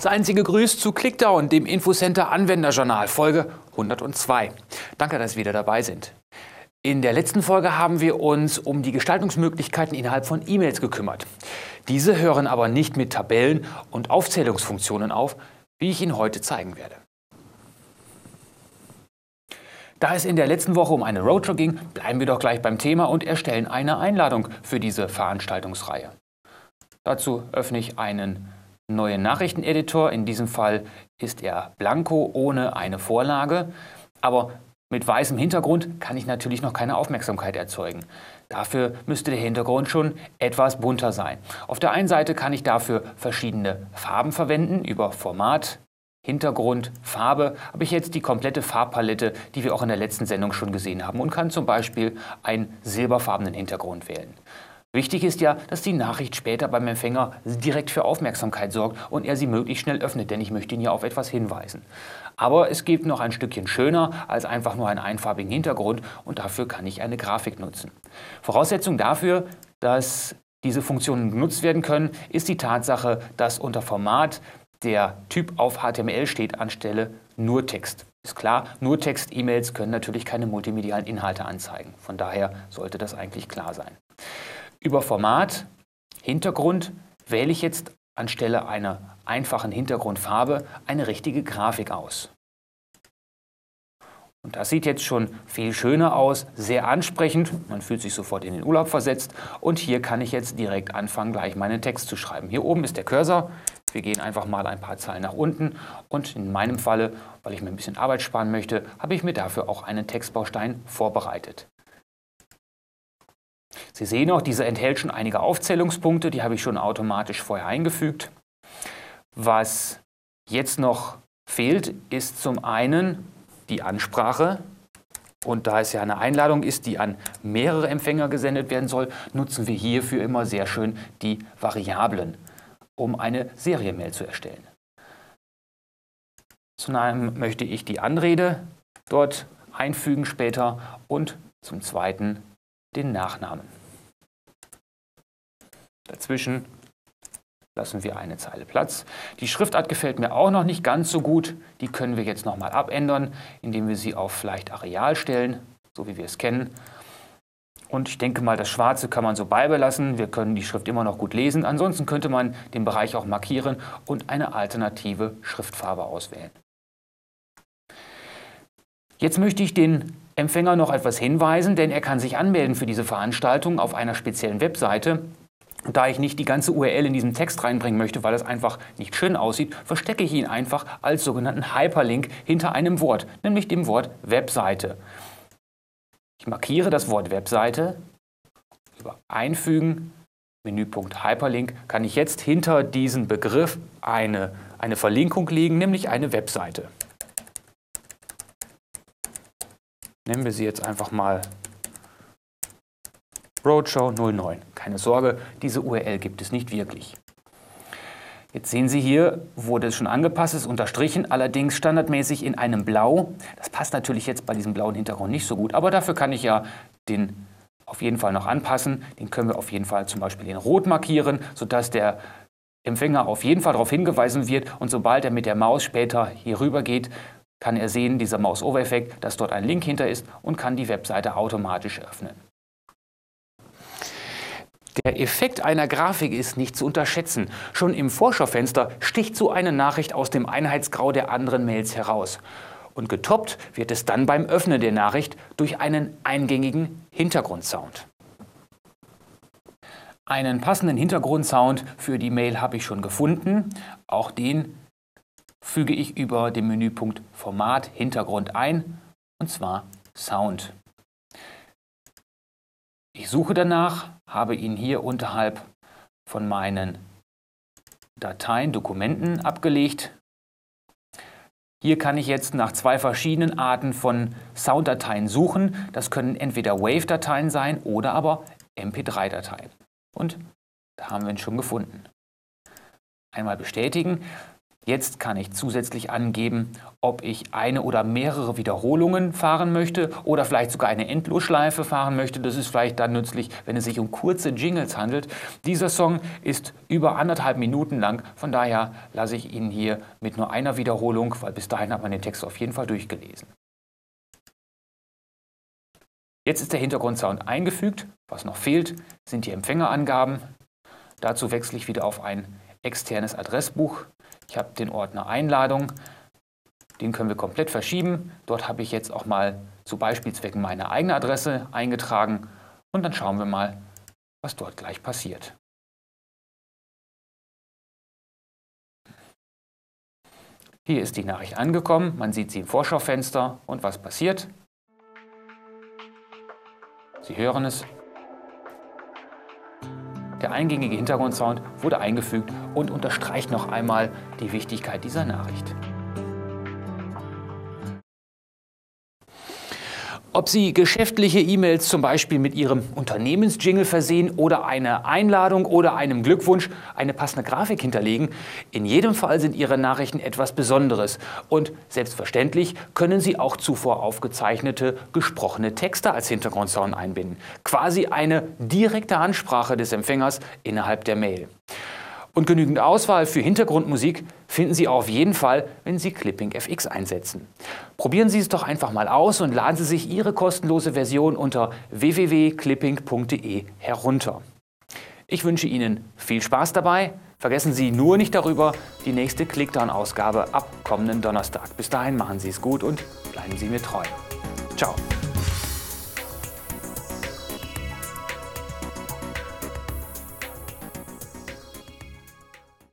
Seien Sie gegrüßt zu Clickdown, dem Infocenter Anwenderjournal, Folge 102. Danke, dass Sie wieder dabei sind. In der letzten Folge haben wir uns um die Gestaltungsmöglichkeiten innerhalb von E-Mails gekümmert. Diese hören aber nicht mit Tabellen und Aufzählungsfunktionen auf, wie ich Ihnen heute zeigen werde. Da es in der letzten Woche um eine Roadshow ging, bleiben wir doch gleich beim Thema und erstellen eine Einladung für diese Veranstaltungsreihe. Dazu öffne ich einen neuen Nachrichteneditor. In diesem Fall ist er blanko ohne eine Vorlage. Aber mit weißem Hintergrund kann ich natürlich noch keine Aufmerksamkeit erzeugen. Dafür müsste der Hintergrund schon etwas bunter sein. Auf der einen Seite kann ich dafür verschiedene Farben verwenden. Über Format, Hintergrund, Farbe habe ich jetzt die komplette Farbpalette, die wir auch in der letzten Sendung schon gesehen haben und kann zum Beispiel einen silberfarbenen Hintergrund wählen. Wichtig ist ja, dass die Nachricht später beim Empfänger direkt für Aufmerksamkeit sorgt und er sie möglichst schnell öffnet, denn ich möchte ihn ja auf etwas hinweisen. Aber es gibt noch ein Stückchen schöner als einfach nur einen einfarbigen Hintergrund und dafür kann ich eine Grafik nutzen. Voraussetzung dafür, dass diese Funktionen genutzt werden können, ist die Tatsache, dass unter Format der Typ auf HTML steht anstelle nur Text. Ist klar, nur Text-E-Mails können natürlich keine multimedialen Inhalte anzeigen. Von daher sollte das eigentlich klar sein. Über Format, Hintergrund wähle ich jetzt anstelle einer einfachen Hintergrundfarbe eine richtige Grafik aus. Und das sieht jetzt schon viel schöner aus, sehr ansprechend. Man fühlt sich sofort in den Urlaub versetzt. Und hier kann ich jetzt direkt anfangen, gleich meinen Text zu schreiben. Hier oben ist der Cursor. Wir gehen einfach mal ein paar Zeilen nach unten. Und in meinem Falle, weil ich mir ein bisschen Arbeit sparen möchte, habe ich mir dafür auch einen Textbaustein vorbereitet. Sie sehen auch, dieser enthält schon einige Aufzählungspunkte, die habe ich schon automatisch vorher eingefügt. Was jetzt noch fehlt, ist zum einen die Ansprache. Und da es ja eine Einladung ist, die an mehrere Empfänger gesendet werden soll, nutzen wir hierfür immer sehr schön die Variablen, um eine Serienmail zu erstellen. Einen möchte ich die Anrede dort einfügen später und zum zweiten den Nachnamen. Dazwischen lassen wir eine Zeile Platz. Die Schriftart gefällt mir auch noch nicht ganz so gut. Die können wir jetzt nochmal abändern, indem wir sie auf vielleicht Areal stellen, so wie wir es kennen. Und ich denke mal, das Schwarze kann man so beibelassen. Wir können die Schrift immer noch gut lesen. Ansonsten könnte man den Bereich auch markieren und eine alternative Schriftfarbe auswählen. Jetzt möchte ich den Empfänger noch etwas hinweisen, denn er kann sich anmelden für diese Veranstaltung auf einer speziellen Webseite. Da ich nicht die ganze URL in diesen Text reinbringen möchte, weil es einfach nicht schön aussieht, verstecke ich ihn einfach als sogenannten Hyperlink hinter einem Wort, nämlich dem Wort Webseite. Ich markiere das Wort Webseite über Einfügen, Menüpunkt Hyperlink, kann ich jetzt hinter diesen Begriff eine, eine Verlinkung legen, nämlich eine Webseite. Nennen wir sie jetzt einfach mal Roadshow 09. Keine Sorge, diese URL gibt es nicht wirklich. Jetzt sehen Sie hier, wurde es schon angepasst, ist unterstrichen, allerdings standardmäßig in einem Blau. Das passt natürlich jetzt bei diesem blauen Hintergrund nicht so gut, aber dafür kann ich ja den auf jeden Fall noch anpassen. Den können wir auf jeden Fall zum Beispiel in Rot markieren, sodass der Empfänger auf jeden Fall darauf hingewiesen wird und sobald er mit der Maus später hier rüber geht, kann er sehen, dieser Mouse-Over-Effekt, dass dort ein Link hinter ist und kann die Webseite automatisch öffnen. Der Effekt einer Grafik ist nicht zu unterschätzen. Schon im Vorschaufenster sticht so eine Nachricht aus dem Einheitsgrau der anderen Mails heraus. Und getoppt wird es dann beim Öffnen der Nachricht durch einen eingängigen Hintergrundsound. Einen passenden Hintergrundsound für die Mail habe ich schon gefunden. Auch den füge ich über den Menüpunkt Format Hintergrund ein, und zwar Sound. Ich suche danach, habe ihn hier unterhalb von meinen Dateien, Dokumenten abgelegt. Hier kann ich jetzt nach zwei verschiedenen Arten von Sounddateien suchen. Das können entweder Wave-Dateien sein oder aber MP3-Dateien. Und da haben wir ihn schon gefunden. Einmal bestätigen. Jetzt kann ich zusätzlich angeben, ob ich eine oder mehrere Wiederholungen fahren möchte oder vielleicht sogar eine Endlosschleife fahren möchte. Das ist vielleicht dann nützlich, wenn es sich um kurze Jingles handelt. Dieser Song ist über anderthalb Minuten lang, von daher lasse ich ihn hier mit nur einer Wiederholung, weil bis dahin hat man den Text auf jeden Fall durchgelesen. Jetzt ist der Hintergrundsound eingefügt. Was noch fehlt, sind die Empfängerangaben. Dazu wechsle ich wieder auf ein externes Adressbuch. Ich habe den Ordner Einladung. Den können wir komplett verschieben. Dort habe ich jetzt auch mal zu Beispielzwecken meine eigene Adresse eingetragen. Und dann schauen wir mal, was dort gleich passiert. Hier ist die Nachricht angekommen. Man sieht sie im Vorschaufenster. Und was passiert? Sie hören es. Der eingängige Hintergrundsound wurde eingefügt und unterstreicht noch einmal die Wichtigkeit dieser Nachricht. Ob Sie geschäftliche E-Mails zum Beispiel mit Ihrem Unternehmensjingle versehen oder eine Einladung oder einem Glückwunsch eine passende Grafik hinterlegen, in jedem Fall sind Ihre Nachrichten etwas Besonderes. Und selbstverständlich können Sie auch zuvor aufgezeichnete gesprochene Texte als Hintergrundsound einbinden. Quasi eine direkte Ansprache des Empfängers innerhalb der Mail. Und genügend Auswahl für Hintergrundmusik finden Sie auf jeden Fall, wenn Sie Clipping FX einsetzen. Probieren Sie es doch einfach mal aus und laden Sie sich Ihre kostenlose Version unter www.clipping.de herunter. Ich wünsche Ihnen viel Spaß dabei. Vergessen Sie nur nicht darüber die nächste Clickdown-Ausgabe ab kommenden Donnerstag. Bis dahin machen Sie es gut und bleiben Sie mir treu. Ciao.